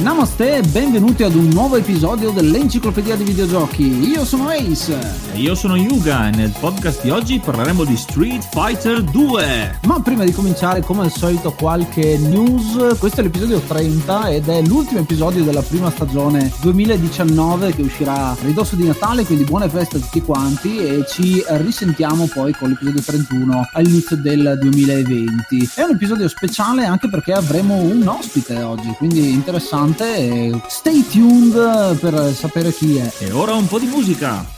Namaste e benvenuti ad un nuovo episodio dell'Enciclopedia di Videogiochi. Io sono Ace. E io sono Yuga e nel podcast di oggi parleremo di Street Fighter 2. Ma prima di cominciare, come al solito, qualche news. Questo è l'episodio 30 ed è l'ultimo episodio della prima stagione 2019 che uscirà a ridosso di Natale, quindi buone feste a tutti quanti e ci risentiamo poi con l'episodio 31 all'inizio del 2020. È un episodio speciale anche perché avremo un ospite oggi, quindi interessante Stay tuned per sapere chi è. E ora un po' di musica.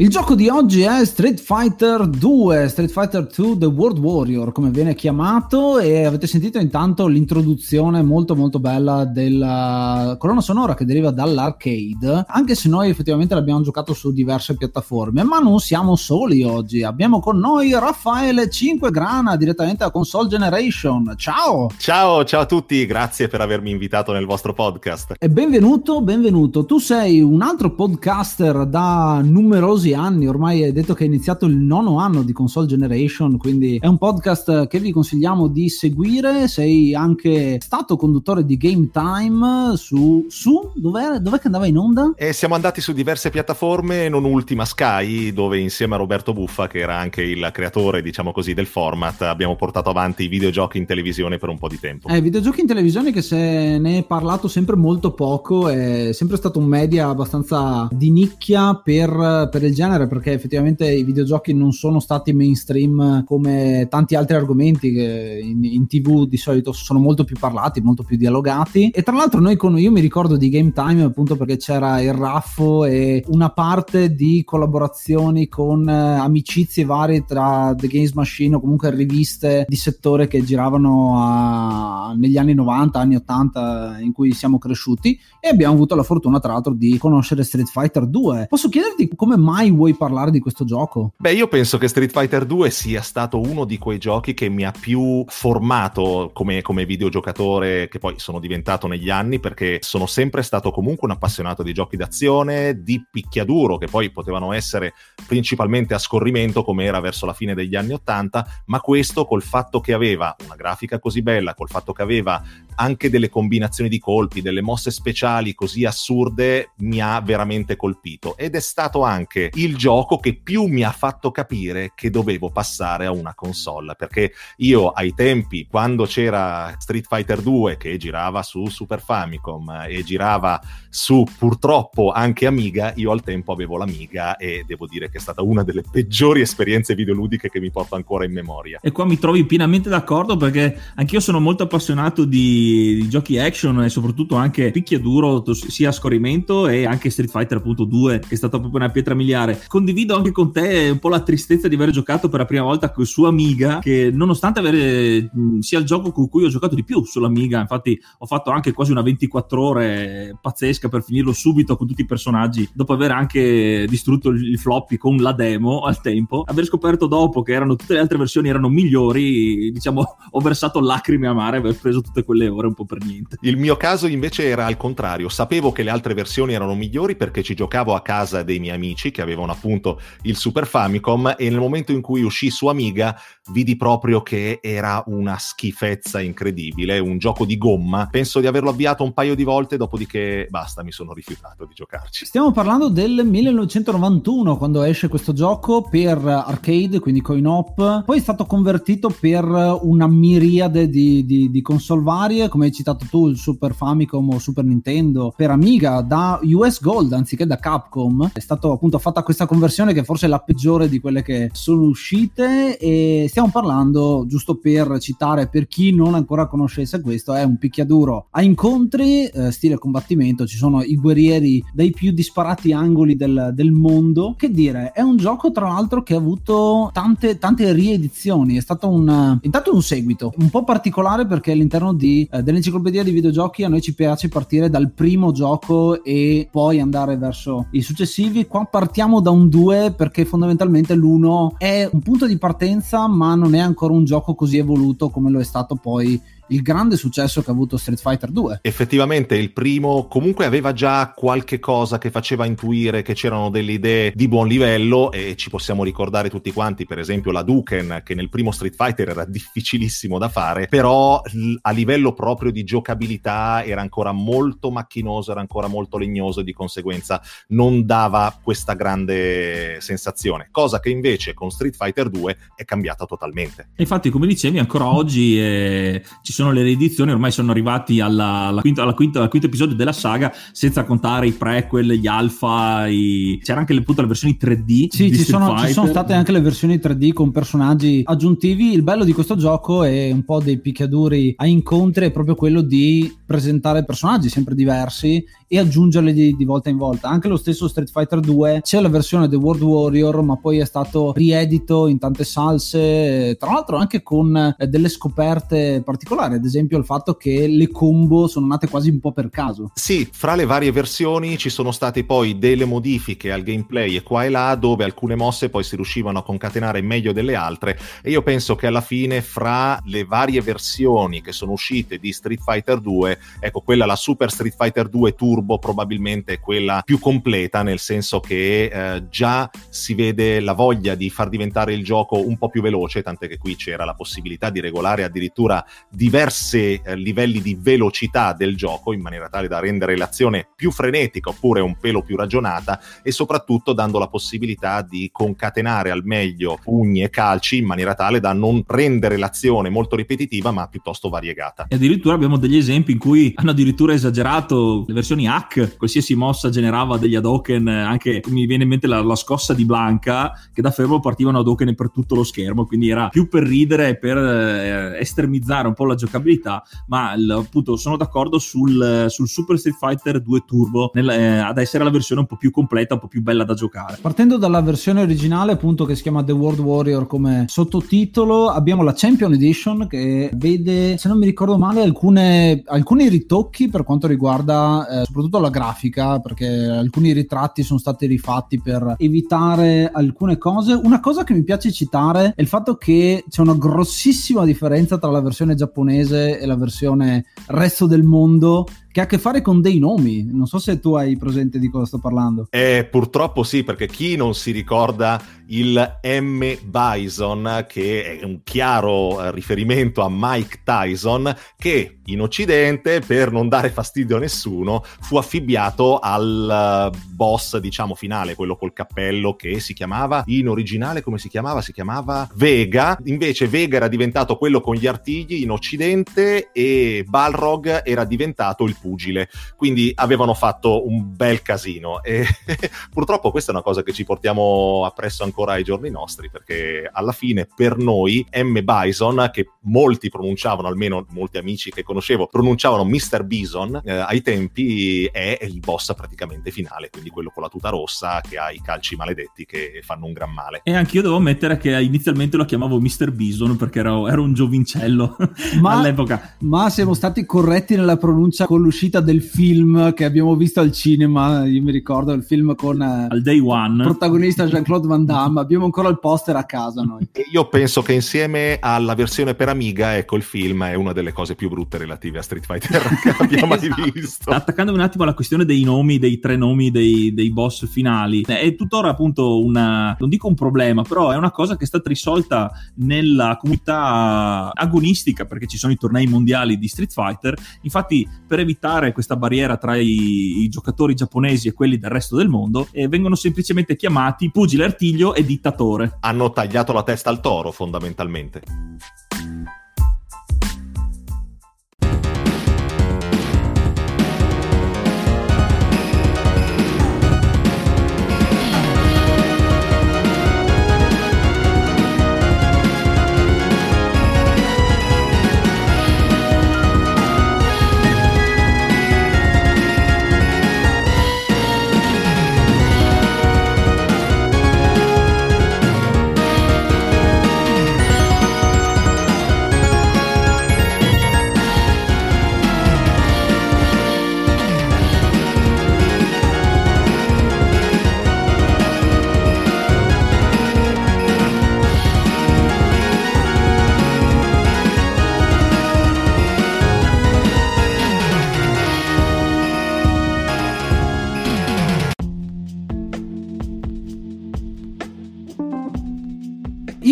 Il gioco di oggi è Street Fighter 2, Street Fighter 2 The World Warrior come viene chiamato e avete sentito intanto l'introduzione molto molto bella della colonna sonora che deriva dall'arcade, anche se noi effettivamente l'abbiamo giocato su diverse piattaforme, ma non siamo soli oggi, abbiamo con noi Raffaele 5 Grana direttamente da Console Generation, ciao! Ciao, ciao a tutti, grazie per avermi invitato nel vostro podcast. E benvenuto, benvenuto, tu sei un altro podcaster da numerosi anni, ormai è detto che è iniziato il nono anno di Console Generation, quindi è un podcast che vi consigliamo di seguire. Sei anche stato conduttore di Game Time su, su dov'è, dov'è che andava in onda? E siamo andati su diverse piattaforme, non ultima Sky, dove insieme a Roberto Buffa, che era anche il creatore, diciamo così, del format, abbiamo portato avanti i videogiochi in televisione per un po' di tempo. Eh, videogiochi in televisione che se ne è parlato sempre molto poco, è sempre stato un media abbastanza di nicchia per, per il genere perché effettivamente i videogiochi non sono stati mainstream come tanti altri argomenti che in, in tv di solito sono molto più parlati, molto più dialogati e tra l'altro noi con io mi ricordo di Game Time appunto perché c'era il raffo e una parte di collaborazioni con eh, amicizie varie tra The Games Machine o comunque riviste di settore che giravano a, negli anni 90, anni 80 in cui siamo cresciuti e abbiamo avuto la fortuna tra l'altro di conoscere Street Fighter 2. Posso chiederti come mai vuoi parlare di questo gioco? Beh, io penso che Street Fighter 2 sia stato uno di quei giochi che mi ha più formato come, come videogiocatore, che poi sono diventato negli anni, perché sono sempre stato comunque un appassionato di giochi d'azione, di picchiaduro, che poi potevano essere principalmente a scorrimento, come era verso la fine degli anni 80, ma questo col fatto che aveva una grafica così bella, col fatto che aveva anche delle combinazioni di colpi, delle mosse speciali così assurde, mi ha veramente colpito. Ed è stato anche il gioco che più mi ha fatto capire che dovevo passare a una console, perché io ai tempi, quando c'era Street Fighter 2 che girava su Super Famicom e girava su purtroppo anche Amiga, io al tempo avevo l'Amiga e devo dire che è stata una delle peggiori esperienze videoludiche che mi porto ancora in memoria. E qua mi trovi pienamente d'accordo perché anch'io sono molto appassionato di, di giochi action e soprattutto anche picchiaduro sia a scorrimento e anche Street Fighter appunto 2 che è stata proprio una pietra miliare. Condivido anche con te un po' la tristezza di aver giocato per la prima volta con sua Amiga che nonostante avere sia il gioco con cui ho giocato di più sull'Amiga, infatti ho fatto anche quasi una 24 ore pazzesca per finirlo subito con tutti i personaggi dopo aver anche distrutto il floppy con la demo al tempo, aver scoperto dopo che erano tutte le altre versioni erano migliori, diciamo ho versato lacrime amare aver preso tutte quelle ore un po' per niente. Il mio caso invece era al contrario, sapevo che le altre versioni erano migliori perché ci giocavo a casa dei miei amici che avevano appunto il Super Famicom e nel momento in cui uscì su Amiga vidi proprio che era una schifezza incredibile, un gioco di gomma. Penso di averlo avviato un paio di volte, dopodiché basta, mi sono rifiutato di giocarci. Stiamo parlando del 1991 quando esce questo gioco per arcade, quindi coin op, poi è stato convertito per una miriade di, di, di console varie, come hai citato tu, il Super Famicom o Super Nintendo, per Amiga da US Gold anziché da Capcom. È stata appunto fatta questa conversione che forse è la peggiore di quelle che sono uscite e stiamo parlando, giusto per citare per chi non ancora conoscesse questo, è un picchiaduro a incontri, eh, stile combattimento, ci sono i guerrieri dai più disparati angoli del, del, mondo. Che dire, è un gioco tra l'altro che ha avuto tante, tante riedizioni, è stato un, intanto un seguito, un po' particolare perché all'interno di, eh, dell'enciclopedia di videogiochi a noi ci piace partire dal primo gioco e poi andare verso i successivi. Qua partiamo da un 2 perché fondamentalmente l'1 è un punto di partenza ma non è ancora un gioco così evoluto come lo è stato poi il grande successo che ha avuto Street Fighter 2. Effettivamente il primo comunque aveva già qualche cosa che faceva intuire che c'erano delle idee di buon livello e ci possiamo ricordare tutti quanti, per esempio la Duken che nel primo Street Fighter era difficilissimo da fare, però a livello proprio di giocabilità era ancora molto macchinoso, era ancora molto legnoso e di conseguenza non dava questa grande sensazione, cosa che invece con Street Fighter 2 è cambiata totalmente. Infatti come dicevi ancora oggi eh, ci sono sono le riedizioni, ormai sono arrivati alla, alla quinta, alla quinta, al quinto episodio della saga, senza contare i prequel, gli alfa, i... c'era anche appunto le versioni 3D. Sì, ci sono, ci sono, state anche le versioni 3D con personaggi aggiuntivi. Il bello di questo gioco è un po' dei picchiaduri a incontri, è proprio quello di presentare personaggi sempre diversi e aggiungerli di, di, volta in volta. Anche lo stesso Street Fighter 2 c'è la versione The World Warrior, ma poi è stato riedito in tante salse, tra l'altro anche con eh, delle scoperte particolari, ad esempio il fatto che le combo sono nate quasi un po' per caso. Sì, fra le varie versioni ci sono state poi delle modifiche al gameplay e qua e là dove alcune mosse poi si riuscivano a concatenare meglio delle altre e io penso che alla fine fra le varie versioni che sono uscite di Street Fighter 2, ecco quella la Super Street Fighter 2 Turbo Turbo probabilmente è quella più completa, nel senso che eh, già si vede la voglia di far diventare il gioco un po' più veloce, tant'è che qui c'era la possibilità di regolare addirittura diversi eh, livelli di velocità del gioco in maniera tale da rendere l'azione più frenetica oppure un pelo più ragionata e soprattutto dando la possibilità di concatenare al meglio pugni e calci in maniera tale da non rendere l'azione molto ripetitiva ma piuttosto variegata. E addirittura abbiamo degli esempi in cui hanno addirittura esagerato le versioni hack, qualsiasi mossa generava degli Hadoken, anche mi viene in mente la, la scossa di Blanca, che da fermo partivano Hadoken per tutto lo schermo, quindi era più per ridere per eh, estremizzare un po' la giocabilità, ma l, appunto sono d'accordo sul, sul, Super Street Fighter 2 Turbo nel, eh, ad essere la versione un po' più completa, un po' più bella da giocare. Partendo dalla versione originale appunto che si chiama The World Warrior come sottotitolo, abbiamo la Champion Edition che vede, se non mi ricordo male, alcune, alcuni ritocchi per quanto riguarda eh, la grafica, perché alcuni ritratti sono stati rifatti per evitare alcune cose. Una cosa che mi piace citare è il fatto che c'è una grossissima differenza tra la versione giapponese e la versione resto del mondo che ha a che fare con dei nomi. Non so se tu hai presente di cosa sto parlando. Eh, purtroppo sì, perché chi non si ricorda il M. Bison, che è un chiaro eh, riferimento a Mike Tyson, che in Occidente, per non dare fastidio a nessuno, fu affibbiato al eh, boss, diciamo, finale, quello col cappello che si chiamava, in originale come si chiamava? Si chiamava Vega. Invece Vega era diventato quello con gli artigli in Occidente e Balrog era diventato il pugile. Quindi avevano fatto un bel casino e purtroppo questa è una cosa che ci portiamo appresso ancora ai giorni nostri, perché alla fine per noi M. Bison, che molti pronunciavano, almeno molti amici che conoscevo, pronunciavano Mr. Bison, eh, ai tempi è il boss praticamente finale, quindi quello con la tuta rossa che ha i calci maledetti che fanno un gran male. E anch'io devo ammettere che inizialmente lo chiamavo Mr. Bison perché ero, ero un giovincello ma, all'epoca. Ma siamo stati corretti nella pronuncia con l'uscita del film che abbiamo visto al cinema, io mi ricordo il film con... Eh, al day one. Protagonista Jean-Claude Van Damme Damme, abbiamo ancora il poster a casa noi. Io penso che insieme alla versione per Amiga, ecco, il film è una delle cose più brutte relative a Street Fighter che abbiamo esatto. mai visto. Attaccando un attimo alla questione dei nomi, dei tre nomi dei, dei boss finali, è tuttora appunto una, non dico un problema, però è una cosa che è stata risolta nella comunità agonistica, perché ci sono i tornei mondiali di Street Fighter. Infatti, per evitare questa barriera tra i, i giocatori giapponesi e quelli del resto del mondo, eh, vengono semplicemente chiamati pugile artiglio e dittatore. Hanno tagliato la testa al toro, fondamentalmente.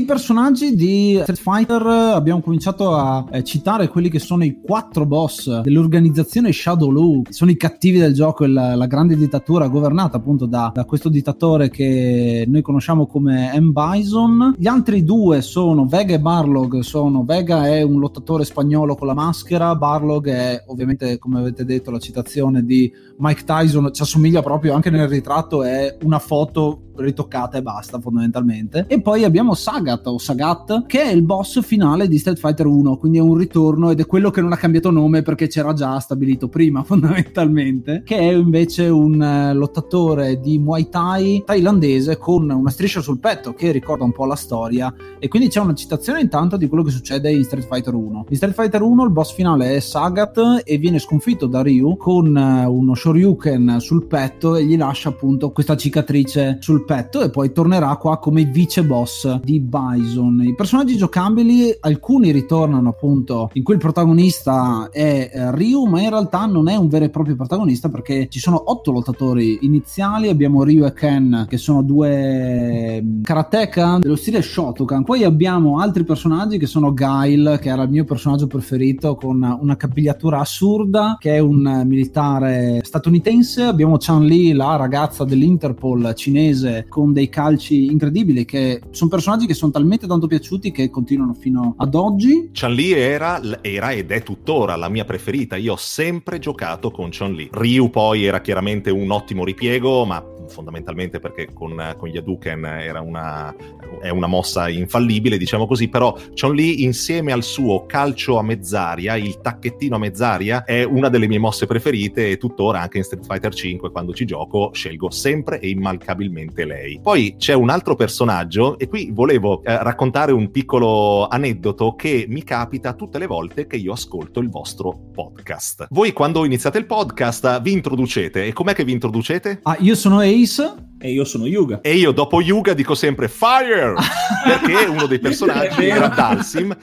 Personaggi di Street Fighter abbiamo cominciato a eh, citare quelli che sono i quattro boss dell'organizzazione Shadow Lu, sono i cattivi del gioco, la, la grande dittatura governata appunto da, da, questo dittatore che noi conosciamo come M. Bison. Gli altri due sono Vega e Barlog, sono Vega è un lottatore spagnolo con la maschera, Barlog è ovviamente come avete detto la citazione di Mike Tyson, ci assomiglia proprio anche nel ritratto, è una foto ritoccata e basta fondamentalmente. E poi abbiamo Sagat o Sagat che è il boss finale di Street Fighter 1, quindi è un ritorno ed è quello che non ha cambiato nome perché c'era già stabilito prima fondamentalmente, che è invece un eh, lottatore di Muay Thai thailandese con una striscia sul petto che ricorda un po' la storia e quindi c'è una citazione intanto di quello che succede in Street Fighter 1. In Street Fighter 1 il boss finale è Sagat e viene sconfitto da Ryu con eh, uno shoryuken sul petto e gli lascia appunto questa cicatrice sul petto e poi tornerà qua come vice boss di Bison. I personaggi giocabili, alcuni ritornano appunto in cui il protagonista è eh, Ryu, ma in realtà non è un vero e proprio protagonista perché ci sono otto lottatori iniziali, abbiamo Ryu e Ken che sono due mm, karateka dello stile Shotokan, poi abbiamo altri personaggi che sono Guile, che era il mio personaggio preferito con una capigliatura assurda, che è un militare statunitense, abbiamo Chan Li, la ragazza dell'Interpol cinese con dei calci incredibili che sono personaggi che sono talmente tanto piaciuti che continuano fino ad oggi. Chun-Li era, era ed è tuttora la mia preferita, io ho sempre giocato con Chun-Li. Ryu poi era chiaramente un ottimo ripiego, ma fondamentalmente perché con, con gli Hadouken era una, è una mossa infallibile, diciamo così, però Chun Li insieme al suo calcio a mezz'aria, il tacchettino a mezz'aria, è una delle mie mosse preferite e tuttora anche in Street Fighter 5 quando ci gioco scelgo sempre e immancabilmente lei. Poi c'è un altro personaggio e qui volevo eh, raccontare un piccolo aneddoto che mi capita tutte le volte che io ascolto il vostro podcast. Voi quando iniziate il podcast vi introducete e com'è che vi introducete? Ah, io sono Ace Ace. E io sono Yuga. E io dopo Yuga dico sempre Fire! perché uno dei personaggi era Dalsim.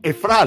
E fra,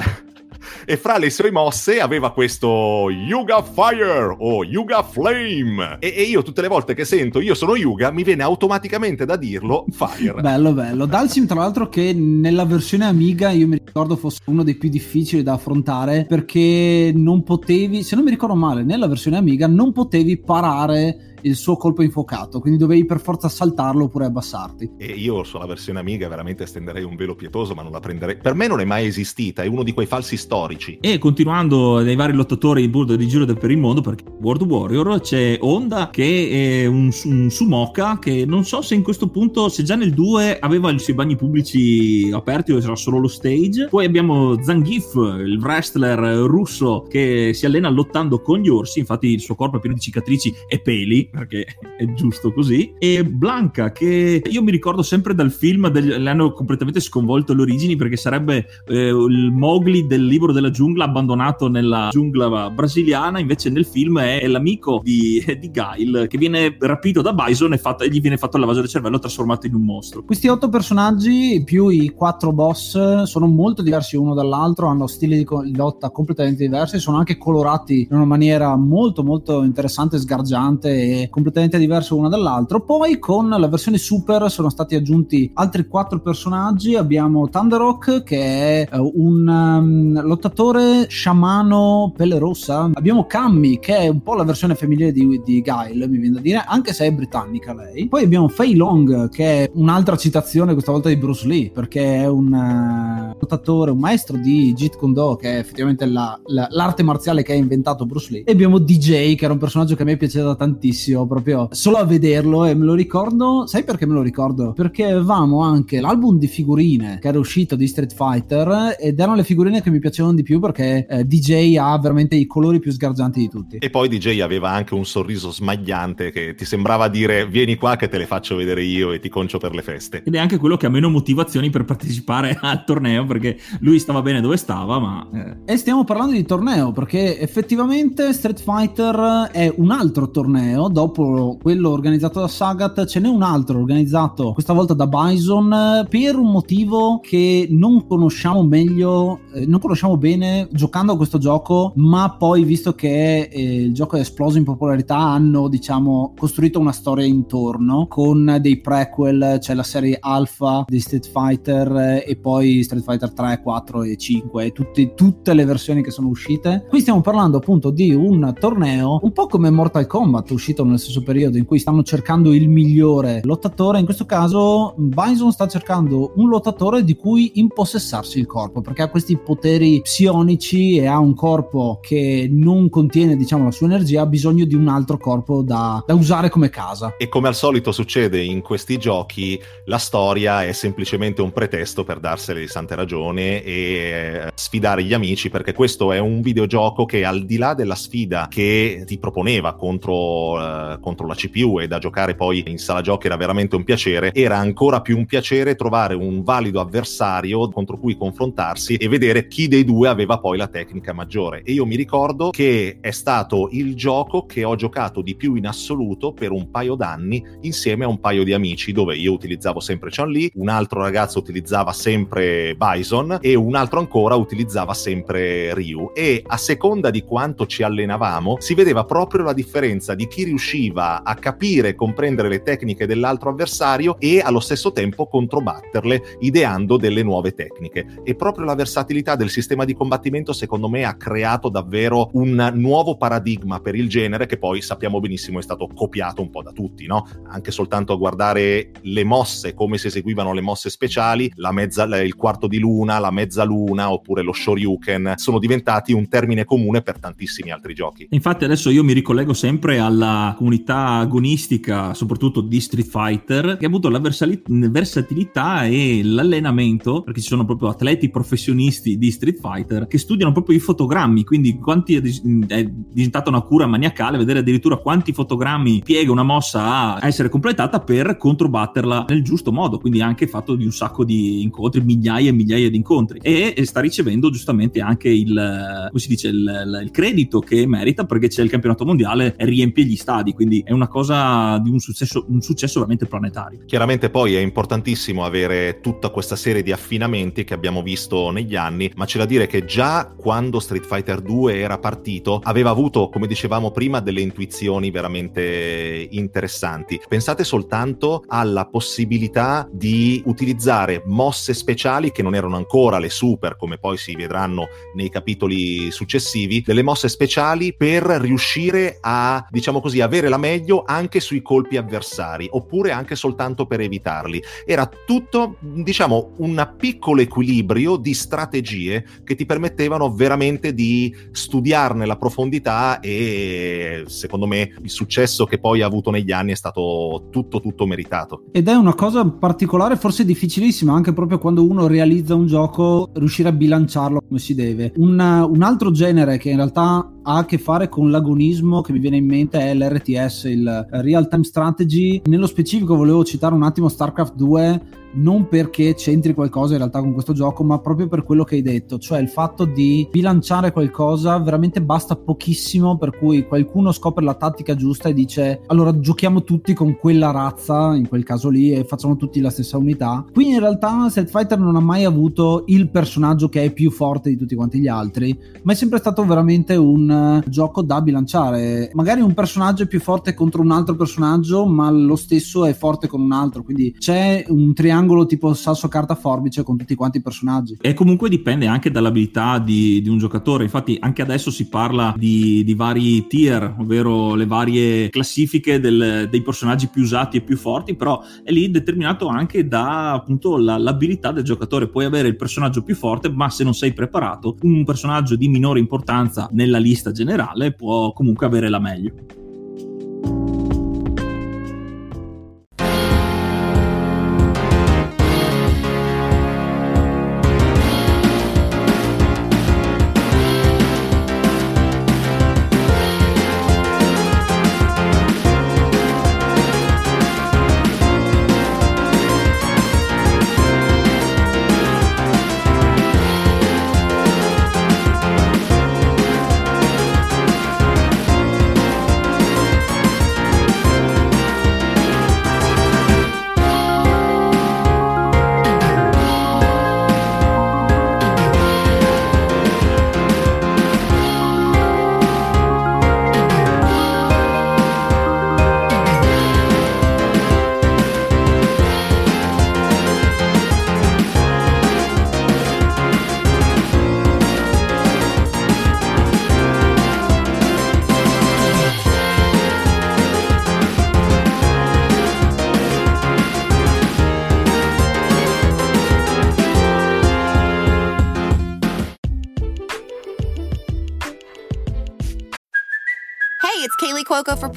e fra le sue mosse aveva questo Yuga Fire o Yuga Flame e, e, io tutte le volte che sento io sono Yuga mi viene automaticamente da dirlo Fire. bello bello. Dalsim tra l'altro che nella versione Amiga io mi ricordo fosse uno dei più difficili da affrontare perché non potevi, se non mi ricordo male, nella versione Amiga non potevi parare il suo colpo infuocato, quindi dovevi per forza saltarlo oppure abbassarti. E io sulla versione Amiga veramente stenderei un velo pietoso, ma non la prenderei. Per me non è mai esistita, è uno di quei falsi storici. E continuando dai vari lottatori di giro per il mondo, perché World Warrior c'è Honda che è un, un Sumoka che non so se in questo punto, se già nel 2 aveva i suoi bagni pubblici aperti o era solo lo stage. Poi abbiamo Zangief, il wrestler russo che si allena lottando con gli orsi, infatti il suo corpo è pieno di cicatrici e peli, perché è giusto così. E Blanca, che io mi ricordo sempre dal film, degli, le hanno completamente sconvolto le origini perché sarebbe eh, il Mowgli del libro della giungla abbandonato nella giungla brasiliana, invece nel film è, l'amico di, di Gail che viene rapito da Bison e, fatto, gli viene fatto il lavaggio del cervello trasformato in un mostro. Questi otto personaggi più i quattro boss sono molto diversi uno dall'altro, hanno stili di lotta completamente diversi, sono anche colorati in una maniera molto molto interessante, sgargiante e completamente diverso uno dall'altro. Poi con la versione Super sono stati aggiunti altri quattro personaggi. Abbiamo Thunderrock che è uh, un um, lottatore sciamano pelle rossa. Abbiamo Cammy che è un po' la versione femminile di, di Guile, mi viene da dire, anche se è britannica lei. Poi abbiamo Fei Long che è un'altra citazione questa volta di Bruce Lee perché è un uh, lottatore, un maestro di Jeet Kune Do che è effettivamente la, la, l'arte marziale che ha inventato Bruce Lee. E abbiamo DJ che era un personaggio che a me piaceva tantissimo bellissimo proprio solo a vederlo e me lo ricordo sai perché me lo ricordo? Perché avevamo anche l'album di figurine che era uscito di Street Fighter ed erano le figurine che mi piacevano di più perché eh, DJ ha veramente i colori più sgargianti di tutti. E poi DJ aveva anche un sorriso smagliante che ti sembrava dire vieni qua che te le faccio vedere io e ti concio per le feste. Ed è anche quello che ha meno motivazioni per partecipare al torneo perché lui stava bene dove stava ma eh. e stiamo parlando di torneo perché effettivamente Street Fighter è un altro torneo dopo quello organizzato da Sagat ce n'è un altro organizzato questa volta da Bison per un motivo che non conosciamo meglio, eh, non conosciamo bene giocando a questo gioco, ma poi visto che eh, il gioco è esploso in popolarità hanno diciamo costruito una storia intorno con dei prequel, c'è cioè la serie Alpha di Street Fighter eh, e poi Street Fighter 3, 4 e 5 e tutti, tutte le versioni che sono uscite. Qui stiamo parlando appunto di un torneo un po' come Mortal Kombat uscito nello stesso periodo in cui stanno cercando il migliore lottatore, in questo caso Bison sta cercando un lottatore di cui impossessarsi il corpo, perché ha questi poteri psionici e ha un corpo che non contiene, diciamo, la sua energia, ha bisogno di un altro corpo da, da usare come casa. E come al solito succede in questi giochi, la storia è semplicemente un pretesto per darsene di sante ragioni e eh, sfidare gli amici, perché questo è un videogioco che al di là della sfida che ti proponeva contro uh, contro la CPU e da giocare poi in sala giochi era veramente un piacere, era ancora più un piacere trovare un valido avversario contro cui confrontarsi e vedere chi dei due aveva poi la tecnica maggiore. E io mi ricordo che è stato il gioco che ho giocato di più in assoluto per un paio d'anni insieme a un paio di amici dove io utilizzavo sempre Chun-Li, un altro ragazzo utilizzava sempre Bison e un altro ancora utilizzava sempre Ryu e a seconda di quanto ci allenavamo si vedeva proprio la differenza di chi riusciva riusciva a capire e comprendere le tecniche dell'altro avversario e allo stesso tempo controbatterle ideando delle nuove tecniche. E proprio la versatilità del sistema di combattimento secondo me ha creato davvero un nuovo paradigma per il genere che poi sappiamo benissimo è stato copiato un po' da tutti, no? Anche soltanto a guardare le mosse, come si eseguivano le mosse speciali, la mezza, il quarto di luna, la mezzaluna oppure lo shoryuken sono diventati un termine comune per tantissimi altri giochi. Infatti adesso io mi ricollego sempre alla comunità agonistica, soprattutto di Street Fighter, che ha avuto la versatilità e l'allenamento, perché ci sono proprio atleti professionisti di Street Fighter che studiano proprio i fotogrammi, quindi quanti è diventata una cura maniacale vedere addirittura quanti fotogrammi piega una mossa a essere completata per controbatterla nel giusto modo, quindi anche fatto di un sacco di incontri, migliaia e migliaia di incontri. E, sta ricevendo giustamente anche il, come si dice, il, il credito che merita perché c'è il campionato mondiale e riempie gli stadi gradi, quindi è una cosa di un successo, un successo veramente planetario. Chiaramente poi è importantissimo avere tutta questa serie di affinamenti che abbiamo visto negli anni, ma c'è da dire che già quando Street Fighter 2 era partito aveva avuto, come dicevamo prima, delle intuizioni veramente interessanti. Pensate soltanto alla possibilità di utilizzare mosse speciali che non erano ancora le super, come poi si vedranno nei capitoli successivi, delle mosse speciali per riuscire a, diciamo così, avere la meglio anche sui colpi avversari, oppure anche soltanto per evitarli. Era tutto, diciamo, un piccolo equilibrio di strategie che ti permettevano veramente di studiarne la profondità e secondo me il successo che poi ha avuto negli anni è stato tutto tutto meritato. Ed è una cosa particolare, forse difficilissima, anche proprio quando uno realizza un gioco, riuscire a bilanciarlo come si deve. Un, un altro genere che in realtà ha a che fare con l'agonismo che mi viene in mente è l'RTS, il Real Time Strategy. Nello specifico volevo citare un attimo StarCraft 2 non perché c'entri qualcosa in realtà con questo gioco, ma proprio per quello che hai detto, cioè il fatto di bilanciare qualcosa veramente basta pochissimo per cui qualcuno scopre la tattica giusta e dice allora giochiamo tutti con quella razza, in quel caso lì, e facciamo tutti la stessa unità. Qui in realtà Street Fighter non ha mai avuto il personaggio che è più forte di tutti quanti gli altri, ma è sempre stato veramente un gioco da bilanciare. Magari un personaggio è più forte contro un altro personaggio, ma lo stesso è forte con un altro, quindi c'è un triangolo tipo sasso carta forbice con tutti quanti i personaggi. E comunque dipende anche dall'abilità di, di un giocatore. Infatti, anche adesso si parla di, di vari tier, ovvero le varie classifiche del, dei personaggi più usati e più forti, però è lì determinato anche da appunto la, l'abilità del giocatore. Puoi avere il personaggio più forte, ma se non sei preparato, un personaggio di minore importanza nella lista generale può comunque avere la meglio.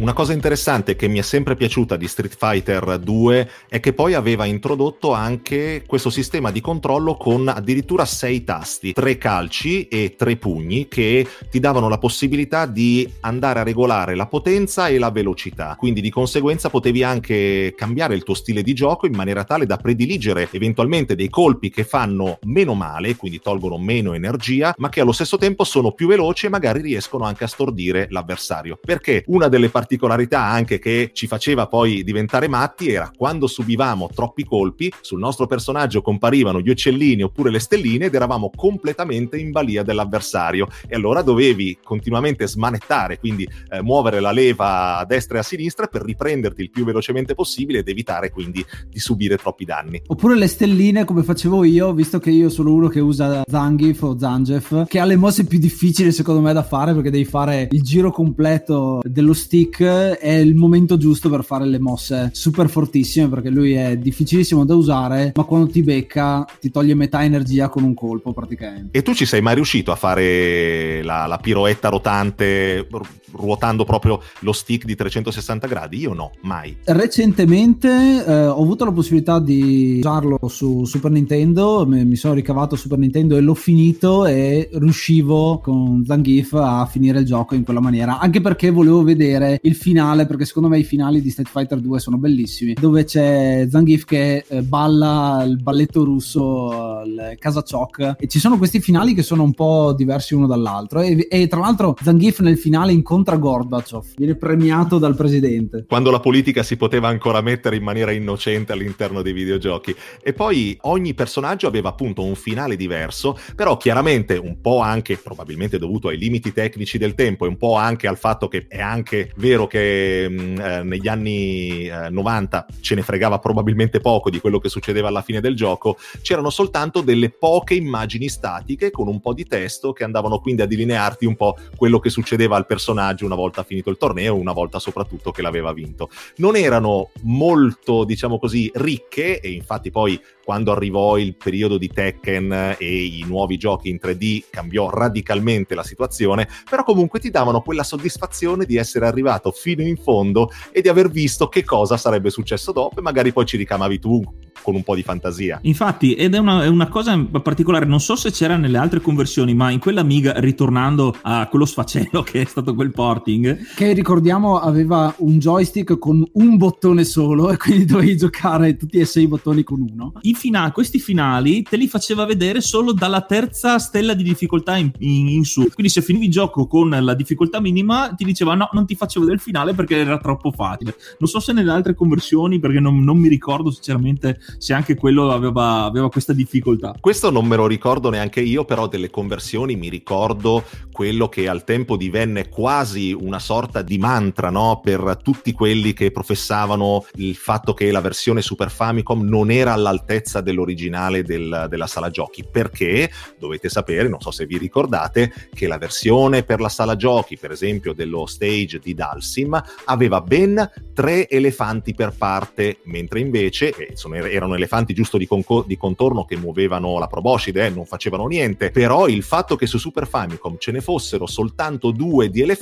Una cosa interessante che mi è sempre piaciuta di Street Fighter 2 è che poi aveva introdotto anche questo sistema di controllo con addirittura sei tasti, tre calci e tre pugni che ti davano la possibilità di andare a regolare la potenza e la velocità. Quindi di conseguenza potevi anche cambiare il tuo stile di gioco in maniera tale da prediligere eventualmente dei colpi che fanno meno male, quindi tolgono meno energia, ma che allo stesso tempo sono più veloci e magari riescono anche a stordire l'avversario. Perché una delle particolarità particolarità anche che ci faceva poi diventare matti era quando subivamo troppi colpi, sul nostro personaggio comparivano gli uccellini oppure le stelline ed eravamo completamente in balia dell'avversario e allora dovevi continuamente smanettare, quindi eh, muovere la leva a destra e a sinistra per riprenderti il più velocemente possibile ed evitare quindi di subire troppi danni. Oppure le stelline come facevo io, visto che io sono uno che usa Zangief o Zangief, che ha le mosse più difficili secondo me da fare perché devi fare il giro completo dello stick È il momento giusto per fare le mosse super fortissime perché lui è difficilissimo da usare, ma quando ti becca ti toglie metà energia con un colpo praticamente. E tu ci sei mai riuscito a fare la, la piroetta rotante ruotando proprio lo stick di 360 gradi? Io no, mai. Recentemente eh, ho avuto la possibilità di usarlo su Super Nintendo, mi sono ricavato Super Nintendo e l'ho finito e riuscivo con Zangief a finire il gioco in quella maniera, anche perché volevo vedere il finale, perché secondo me i finali di Street Fighter 2 sono bellissimi, dove c'è Zangief che eh, balla il balletto russo, il Kazachok, e ci sono questi finali che sono un po' diversi uno dall'altro, e, e tra l'altro Zangief nel finale incontra Gorbaciov, viene premiato dal presidente. Quando la politica si poteva ancora mettere in maniera innocente all'interno dei videogiochi. E poi ogni personaggio aveva appunto un finale diverso, però chiaramente un po' anche probabilmente dovuto ai limiti tecnici del tempo e un po' anche al fatto che è anche vero che mh, eh, negli anni eh, 90 ce ne fregava probabilmente poco di quello che succedeva alla fine del gioco, c'erano soltanto delle poche immagini statiche con un po' di testo che andavano quindi a delinearti un po' quello che succedeva al personaggio una volta finito il torneo, una volta soprattutto che l'aveva vinto. Non erano molto, diciamo così, ricche e infatti poi quando arrivò il periodo di Tekken e i nuovi giochi in 3D cambiò radicalmente la situazione, però comunque ti davano quella soddisfazione di essere arrivato fino in fondo e di aver visto che cosa sarebbe successo dopo e magari poi ci ricamavi tu con un po' di fantasia. Infatti, ed è una, è una cosa particolare, non so se c'era nelle altre conversioni, ma in quella Amiga, ritornando a quello sfacello che è stato quel porting, Che ricordiamo aveva un joystick con un bottone solo e quindi dovevi giocare tutti e sei bottoni con uno. i fina- questi finali te li faceva vedere solo dalla terza stella di difficoltà in, in- in su. Quindi se finivi il gioco con la difficoltà minima, ti diceva no, non ti faccio vedere il finale perché era troppo facile. Non so se nelle altre conversioni, perché non, non mi ricordo sinceramente se anche quello aveva, aveva questa difficoltà. Questo non me lo ricordo neanche io, però delle conversioni mi ricordo quello che al tempo divenne quasi una sorta di mantra no? per tutti quelli che professavano il fatto che la versione Super Famicom non era all'altezza dell'originale del- della sala giochi, perché dovete sapere, non so se vi ricordate, che la versione per la sala giochi, per esempio dello stage di Dalsim, aveva ben tre elefanti per parte, mentre invece eh, sono- erano elefanti giusto di, conco- di contorno che muovevano la proboscide, eh, non facevano niente, però il fatto che su Super Famicom ce ne fossero soltanto due di elefanti,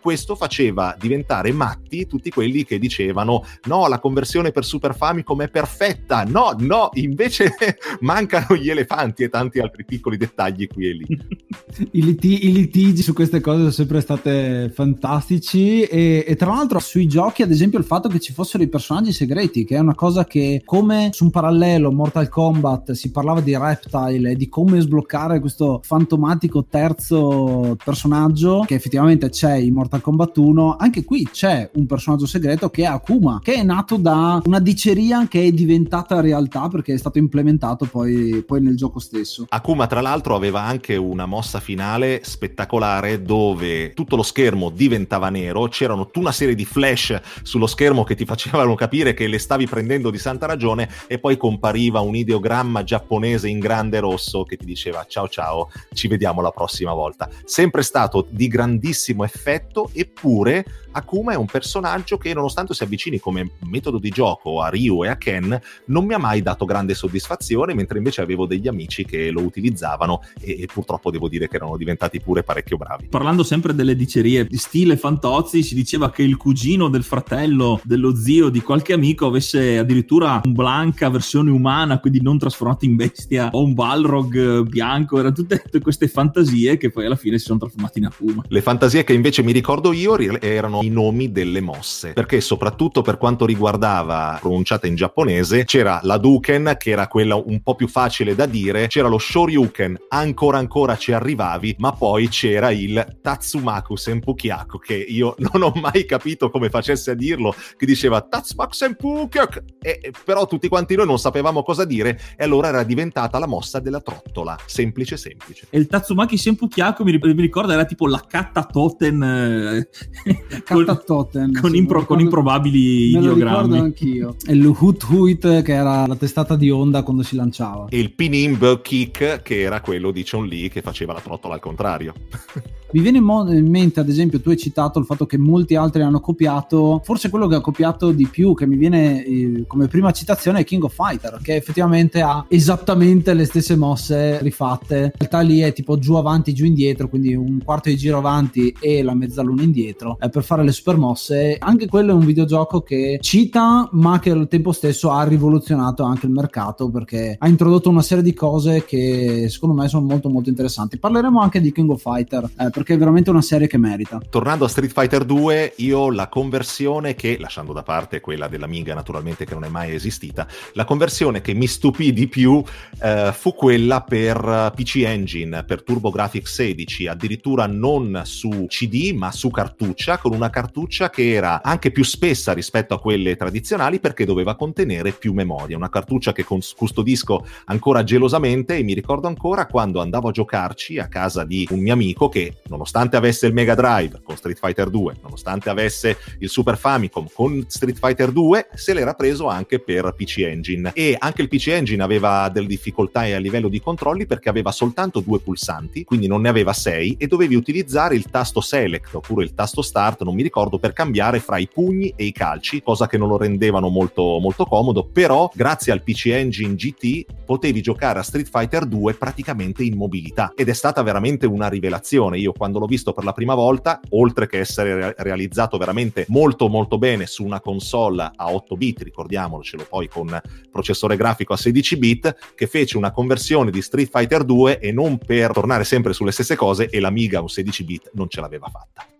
questo faceva diventare matti tutti quelli che dicevano no, la conversione per Super Famicom è perfetta, no, no, invece mancano gli elefanti e tanti altri piccoli dettagli qui e lì. I, liti- i litigi su queste cose sono sempre state fantastici e, e tra l'altro sui giochi ad esempio il fatto che ci fossero i personaggi segreti che è una cosa che come su un parallelo Mortal Kombat si parlava di Reptile e di come sbloccare questo fantomatico terzo personaggio che effettivamente c'è in Mortal Kombat 1 anche qui c'è un personaggio segreto che è Akuma che è nato da una diceria che è diventata realtà perché è stato implementato poi, poi nel gioco stesso Akuma, tra l'altro, aveva anche una mossa finale spettacolare dove tutto lo schermo diventava nero, c'erano tutta una serie di flash sullo schermo che ti facevano capire che le stavi prendendo di santa ragione e poi compariva un ideogramma giapponese in grande rosso che ti diceva ciao ciao, ci vediamo la prossima volta. Sempre stato di grandissimo effetto, eppure Akuma è un personaggio che nonostante si avvicini come metodo di gioco a Ryu e a Ken, non mi ha mai dato grande soddisfazione, mentre invece avevo degli amici che lo utilizzavano e, e purtroppo devo dire che erano diventati pure parecchio bravi. Parlando sempre delle dicerie, stile Fantozzi, si diceva che il cugino del fratello, dello zio di qualche amico avesse addirittura un Blanca versione umana, quindi non trasformato in bestia, o un Balrog eh, bianco, erano tutte, tutte queste fantasie che poi alla fine si sono trasformate in Akuma. Le fantasie che invece mi ricordo io erano i nomi delle mosse, perché soprattutto per quanto riguardava pronunciata in giapponese, c'era la Duken che era quella un po' più facile da dire, c'era lo Shoryuken, ancora ancora ci arrivavi, ma poi c'era il Tatsumaku Senpukyaku che io non ho mai capito come facesse a dirlo, che diceva Tatsumaku Senpukyaku, e, però tutti quanti noi non sapevamo cosa dire e allora era diventata la mossa della trottola, semplice semplice. E il Tatsumaki Senpukyaku mi, ricorda era tipo la Katta Toten eh, con, Katta Totem, con, sì, impro- me lo con ricordo- improbabili Me lo ricordo ideogrammi. anch'io. E il Hoot Hoot che era la testata di onda quando si lanciava. E il Pinimb Kick che era quello di Chon Li che faceva la trottola al contrario. Mi viene in, mo- in mente, ad esempio, tu hai citato il fatto che molti altri hanno copiato. Forse quello che ha copiato di più, che mi viene eh, come prima citazione, è King of Fighter, che effettivamente ha esattamente le stesse mosse rifatte. In realtà lì è tipo giù avanti, giù indietro, quindi un quarto di giro avanti e la mezzaluna indietro eh, per fare le super mosse. Anche quello è un videogioco che cita, ma che al tempo stesso ha rivoluzionato anche il mercato perché ha introdotto una serie di cose che secondo me sono molto molto interessanti. Parleremo anche di King of Fighter eh, perché è veramente una serie che merita. Tornando a Street Fighter 2, io la conversione che, lasciando da parte quella dell'Amiga naturalmente che non è mai esistita, la conversione che mi stupì di più eh, fu quella per eh, PC Engine, per TurboGrafx 16, addirittura non su CD ma su cartuccia, con una cartuccia che era anche più spessa rispetto a quelle tradizionali perché doveva contenere più memoria, una cartuccia che custodisco ancora gelosamente e mi ricordo ancora quando andavo a giocarci a casa di un mio amico che nonostante avesse il Mega Drive con Street Fighter 2, nonostante avesse il Super Famicom con Street Fighter 2, se l'era preso anche per PC Engine. E anche il PC Engine aveva delle difficoltà a livello di controlli perché aveva soltanto due pulsanti, quindi non ne aveva sei e dovevi utilizzare il tasto Select oppure il tasto Start, non mi ricordo, per cambiare fra i pugni e i calci, cosa che non lo rendevano molto, molto comodo, però grazie al PC Engine GT potevi giocare a Street Fighter 2 praticamente in mobilità ed è stata veramente una rivelazione. Io quando l'ho visto per la prima volta, oltre che essere re- realizzato veramente molto molto bene su una console a 8 bit, ricordiamocelo poi con processore grafico a 16 bit, che fece una conversione di Street Fighter 2 e non per tornare sempre sulle stesse cose e l'Amiga un 16 bit non ce l'aveva fatta.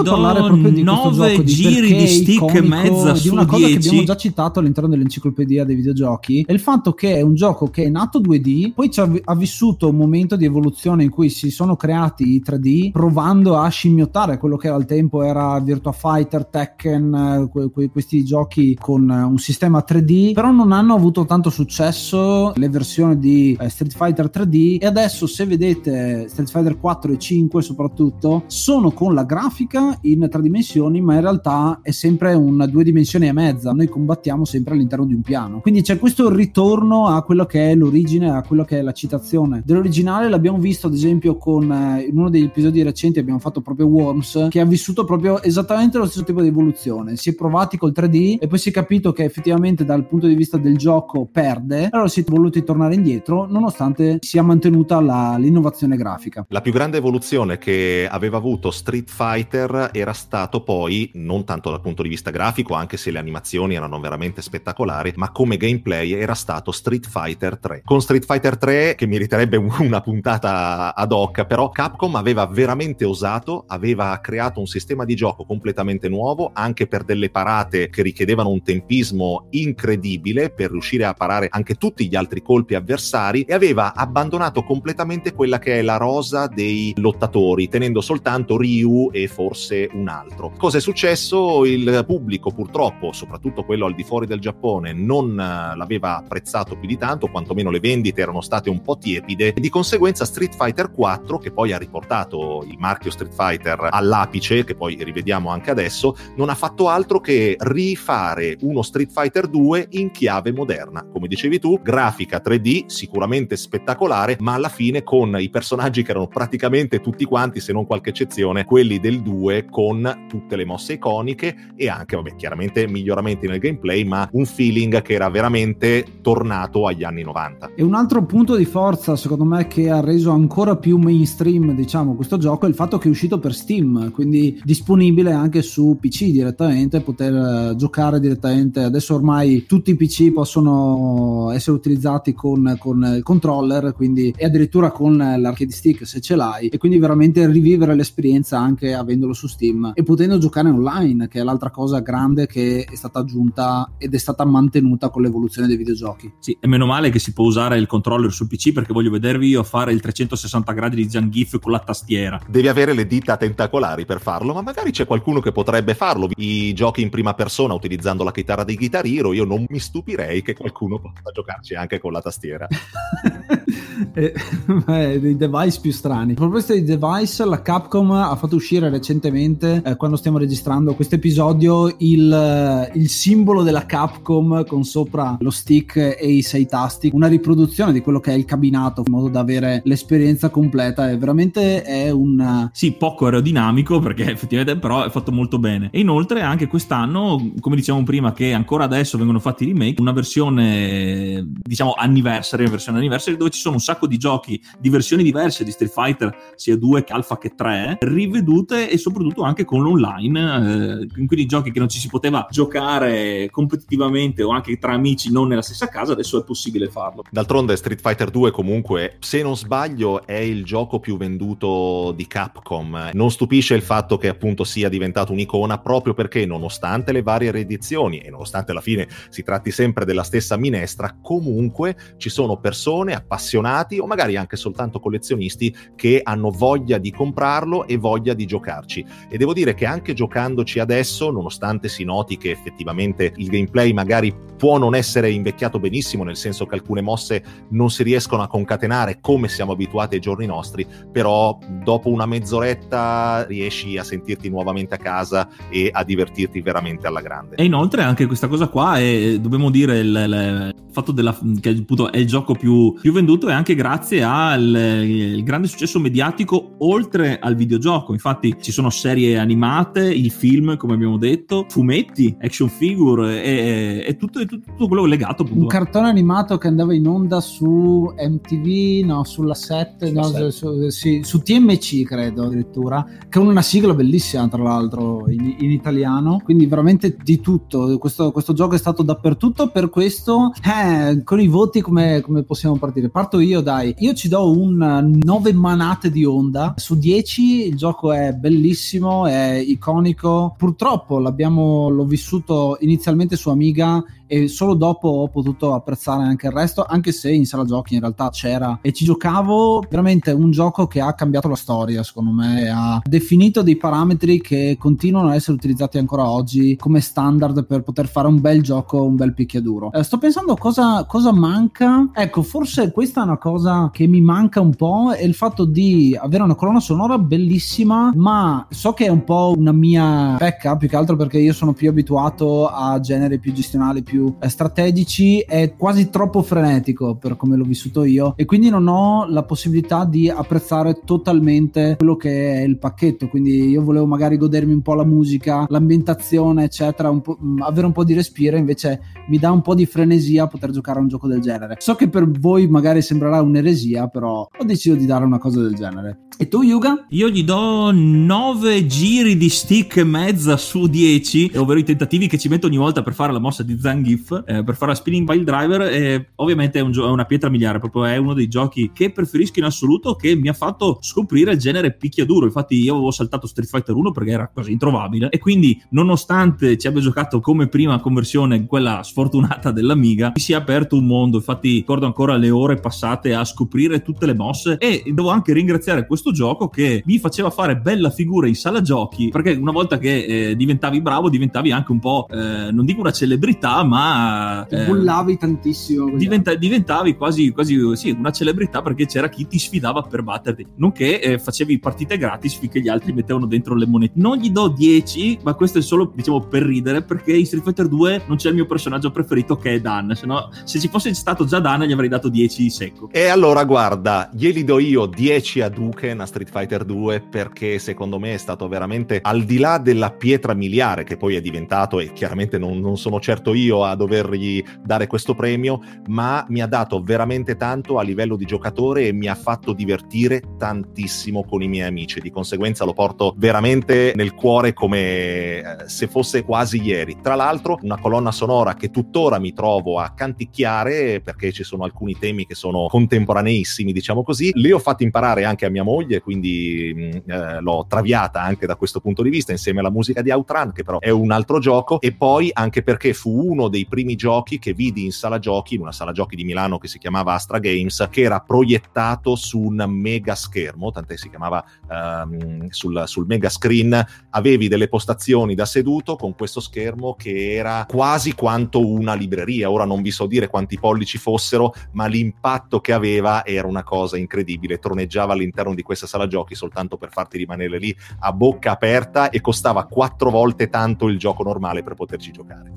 A parlare proprio di questo 9 gioco, di giri perché di stick iconico, mezza di una cosa che abbiamo 10. già citato all'interno dell'enciclopedia dei videogiochi è il fatto che è un gioco che è nato 2D poi ci ha, ha vissuto un momento di evoluzione in cui si sono creati i 3D provando a scimmiottare quello che al tempo era Virtua Fighter, Tekken eh, que- que- questi giochi con eh, un sistema 3D però non hanno avuto tanto successo le versioni di eh, Street Fighter 3D e adesso se vedete Street Fighter 4 e 5 soprattutto sono con la grafica in tre dimensioni ma in realtà è sempre un due dimensioni e mezza. Noi combattiamo sempre all'interno di un piano. Quindi c'è questo ritorno a quello che è l'origine a quello che è la citazione. Dell'originale l'abbiamo visto ad esempio con eh, in uno degli episodi recenti abbiamo fatto proprio Worms che ha vissuto proprio esattamente lo stesso tipo di evoluzione. Si è provati col 3D e poi si è capito che effettivamente dal punto di vista del gioco perde. Allora si è voluti tornare indietro nonostante sia mantenuta la- l'innovazione grafica. La più grande evoluzione che aveva avuto Street Fighter era stato poi, non tanto dal punto di vista grafico, anche se le animazioni erano veramente spettacolari, ma come gameplay era stato Street Fighter 3. Con Street Fighter 3, che meriterebbe una puntata ad hoc, però Capcom aveva veramente osato, aveva creato un sistema di gioco completamente nuovo, anche per delle parate che richiedevano un tempismo incredibile per riuscire a parare anche tutti gli altri colpi avversari e aveva abbandonato completamente quella che è la rosa dei lottatori, tenendo soltanto Ryu e forse un altro. Cosa è successo? Il pubblico purtroppo, soprattutto quello al di fuori del Giappone, non eh, l'aveva apprezzato più di tanto, quantomeno le vendite erano state un po' tiepide e di conseguenza Street Fighter 4, che poi ha riportato il marchio Street Fighter all'apice, che poi rivediamo anche adesso, non ha fatto altro che rifare uno Street Fighter 2 in chiave moderna. Come dicevi tu, grafica 3D, sicuramente spettacolare, ma alla fine con i personaggi che erano praticamente tutti quanti, se non qualche eccezione, quelli del 2 con tutte le mosse iconiche e anche, vabbè, chiaramente miglioramenti nel gameplay, ma un feeling che era veramente tornato agli anni 90. E un altro punto di forza, secondo me, che ha reso ancora più mainstream, diciamo, questo gioco è il fatto che è uscito per Steam, quindi disponibile anche su PC direttamente, poter eh, giocare direttamente. Adesso ormai tutti i PC possono essere utilizzati con, con il controller, quindi e addirittura con l'arcade stick se ce l'hai, e quindi veramente rivivere l'esperienza anche avendolo su Steam e potendo giocare online, che è l'altra cosa grande che è stata aggiunta ed è stata mantenuta con l'evoluzione dei videogiochi. Sì, e meno male che si può usare il controller sul PC perché voglio vedervi io fare il 360 gradi di Zangief con la tastiera. Devi avere le dita tentacolari per farlo, ma magari c'è qualcuno che potrebbe farlo. I giochi in prima persona utilizzando la chitarra di Guitar Hero, io non mi stupirei che qualcuno possa giocarci anche con la tastiera. eh, eh, dei device più strani. A proposito di device, la Capcom ha fatto uscire recentemente, eh, quando stiamo registrando questo episodio, il, il, simbolo della Capcom con sopra lo stick e i sei tasti, una riproduzione di quello che è il cabinato, in modo da avere l'esperienza completa. E veramente è un. Sì, poco aerodinamico perché effettivamente però è fatto molto bene. E inoltre anche quest'anno, come dicevamo prima, che ancora adesso vengono fatti remake, una versione diciamo anniversary, versione anniversary dove ci sono un sacco di giochi di versioni diverse di Street Fighter, sia 2 che Alpha che 3, rivedute e soprattutto anche con l'online, eh, quindi giochi che non ci si poteva giocare competitivamente o anche tra amici non nella stessa casa, adesso è possibile farlo. D'altronde Street Fighter 2 comunque, se non sbaglio, è il gioco più venduto di Capcom. Non stupisce il fatto che appunto sia diventato un'icona proprio perché nonostante le varie riedizioni e nonostante alla fine si tratti sempre della stessa minestra, comunque ci sono persone appassionati o magari anche soltanto collezionisti che hanno voglia di comprarlo e voglia di giocarci. E devo dire che anche giocandoci adesso, nonostante si noti che effettivamente il gameplay magari può non essere invecchiato benissimo, nel senso che alcune mosse non si riescono a concatenare come siamo abituati ai giorni nostri, però dopo una mezz'oretta riesci a sentirti nuovamente a casa e a divertirti veramente alla grande. E inoltre anche questa cosa qua è, dobbiamo dire, il, il fatto della, che appunto è il gioco più, più venduto è anche grazie al grande successo mediatico oltre al videogioco. Infatti ci sono serie animate, il film, come abbiamo detto, fumetti, action figure e, e tutto, tutto, tutto, quello legato. Appunto. Un cartone animato che andava in onda su MTV, no, sulla 7, no, su, sì, su, TMC credo addirittura, con una sigla bellissima tra l'altro in, in italiano, quindi veramente di tutto. Questo, questo, gioco è stato dappertutto, per questo eh, con i voti come, come possiamo partire? Parto io, dai. Io ci do un 9 manate di onda su 10. Il gioco è bellissimo, è iconico. Purtroppo l'ho vissuto inizialmente su Amiga e solo dopo ho potuto apprezzare anche il resto, anche se in sala giochi in realtà c'era e ci giocavo. Veramente un gioco che ha cambiato la storia, secondo me, ha definito dei parametri che continuano a essere utilizzati ancora oggi come standard per poter fare un bel gioco, un bel picchiaduro. Eh, sto pensando cosa, cosa manca. Ecco, forse questa è una cosa che mi manca un po', è il fatto di avere una colonna sonora bellissima, ma so che è un po' una mia pecca, più che altro perché io sono più abituato a generi più gestionali, più più strategici è quasi troppo frenetico per come l'ho vissuto io e quindi non ho la possibilità di apprezzare totalmente quello che è il pacchetto. Quindi io volevo magari godermi un po' la musica l'ambientazione eccetera un mm, avere un po' di respiro invece mi dà un po' di frenesia poter giocare a un gioco del genere. So che per voi magari sembrerà un'eresia però ho deciso di dare una cosa del genere e tu Yuga? Io gli do 9 giri di stick e mezza su 10 ovvero i tentativi che ci metto ogni volta per fare la mossa di Zangief GIF eh, per fare la spinning pile driver e ovviamente è, un gio- è, una pietra miliare proprio è uno dei giochi che preferisco in assoluto che mi ha fatto scoprire il genere picchiaduro infatti io avevo saltato Street Fighter 1 perché era quasi introvabile. E quindi nonostante ci abbia giocato come prima conversione quella sfortunata dell'Amiga mi si è aperto un mondo. Infatti ricordo ancora le ore passate a scoprire tutte le mosse. E devo anche ringraziare questo questo gioco che mi faceva fare bella figura in sala giochi, perché una volta che eh, diventavi bravo diventavi anche un po', eh, non dico una celebrità, ma... Ti bullavi tantissimo. così. diventa- diventavi quasi, quasi sì, una celebrità perché c'era chi ti sfidava per batterti, nonché eh, facevi partite gratis finché gli altri mettevano dentro le monete. Non gli do 10, ma questo è solo diciamo per ridere perché in Street Fighter 2 non c'è il mio personaggio preferito che è Dan, se no se ci fosse stato già Dan gli avrei dato 10 secco. E allora guarda, glieli do io 10 a Duken a Street Fighter 2 perché secondo me è stato veramente al di là della pietra miliare che poi è diventato e chiaramente non, non sono certo io a dovergli dare questo premio, ma mi ha dato veramente tanto a livello di giocatore e mi ha fatto divertire tantissimo con i miei amici. Di conseguenza lo porto veramente nel cuore come eh, se fosse quasi ieri. Tra l'altro una colonna sonora che tuttora mi trovo a canticchiare perché ci sono alcuni temi che sono contemporaneissimi, diciamo così. Li ho fatti imparare anche a mia moglie, quindi mh, eh, l'ho traviata anche da questo punto di vista insieme alla musica di Outrun, che però è un altro gioco, e poi anche perché fu uno dei primi giochi che vidi in sala giochi, in una sala giochi di Milano che si chiamava Astra Games, che era proiettato su un mega schermo, tant'è si chiamava ehm, sul, sul mega screen, avevi delle postazioni da seduto con questo schermo che era quasi quanto una libreria. Ora non vi so dire quanti pollici fossero, ma l'impatto che aveva era una cosa incredibile. Troneggiava all'interno di questa sala giochi soltanto per farti rimanere lì a bocca aperta e costava quattro volte tanto il gioco normale per poterci giocare.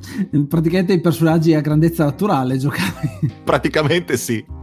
Praticamente i personaggi a grandezza naturale giocavi. Praticamente sì.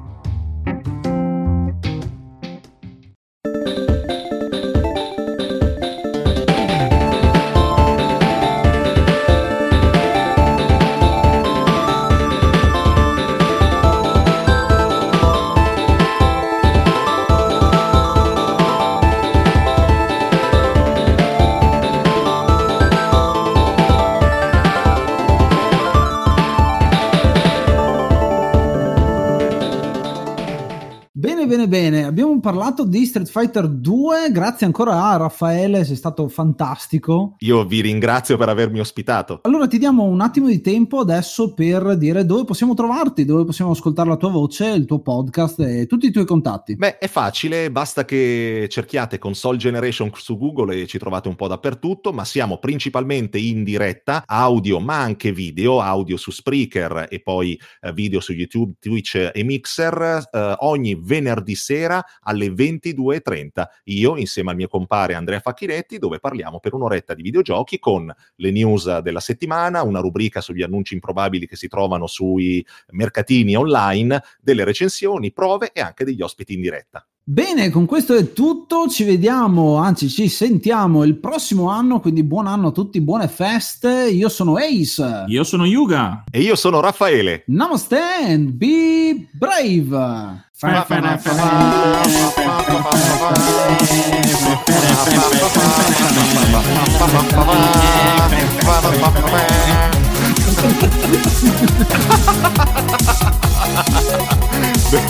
Bene. Abbiamo parlato di Street Fighter 2. Grazie ancora a Raffaele, sei stato fantastico. Io vi ringrazio per avermi ospitato. Allora ti diamo un attimo di tempo adesso per dire dove possiamo trovarti, dove possiamo ascoltare la tua voce, il tuo podcast e tutti i tuoi contatti. Beh, è facile, basta che cerchiate Console Generation su Google e ci trovate un po' dappertutto, ma siamo principalmente in diretta, audio ma anche video, audio su Spreaker e poi eh, video su YouTube, Twitch e Mixer eh, ogni venerdì sera alle 22.30. Io insieme al mio compare Andrea Facchinetti dove parliamo per un'oretta di videogiochi con le news della settimana, una rubrica sugli annunci improbabili che si trovano sui mercatini online, delle recensioni, prove e anche degli ospiti in diretta. Bene, con questo è tutto. Ci vediamo, anzi, ci sentiamo il prossimo anno. Quindi buon anno a tutti, buone feste. Io sono Ace. Io sono Yuga. E io sono Raffaele. Namaste and be brave.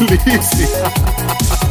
Bellissima.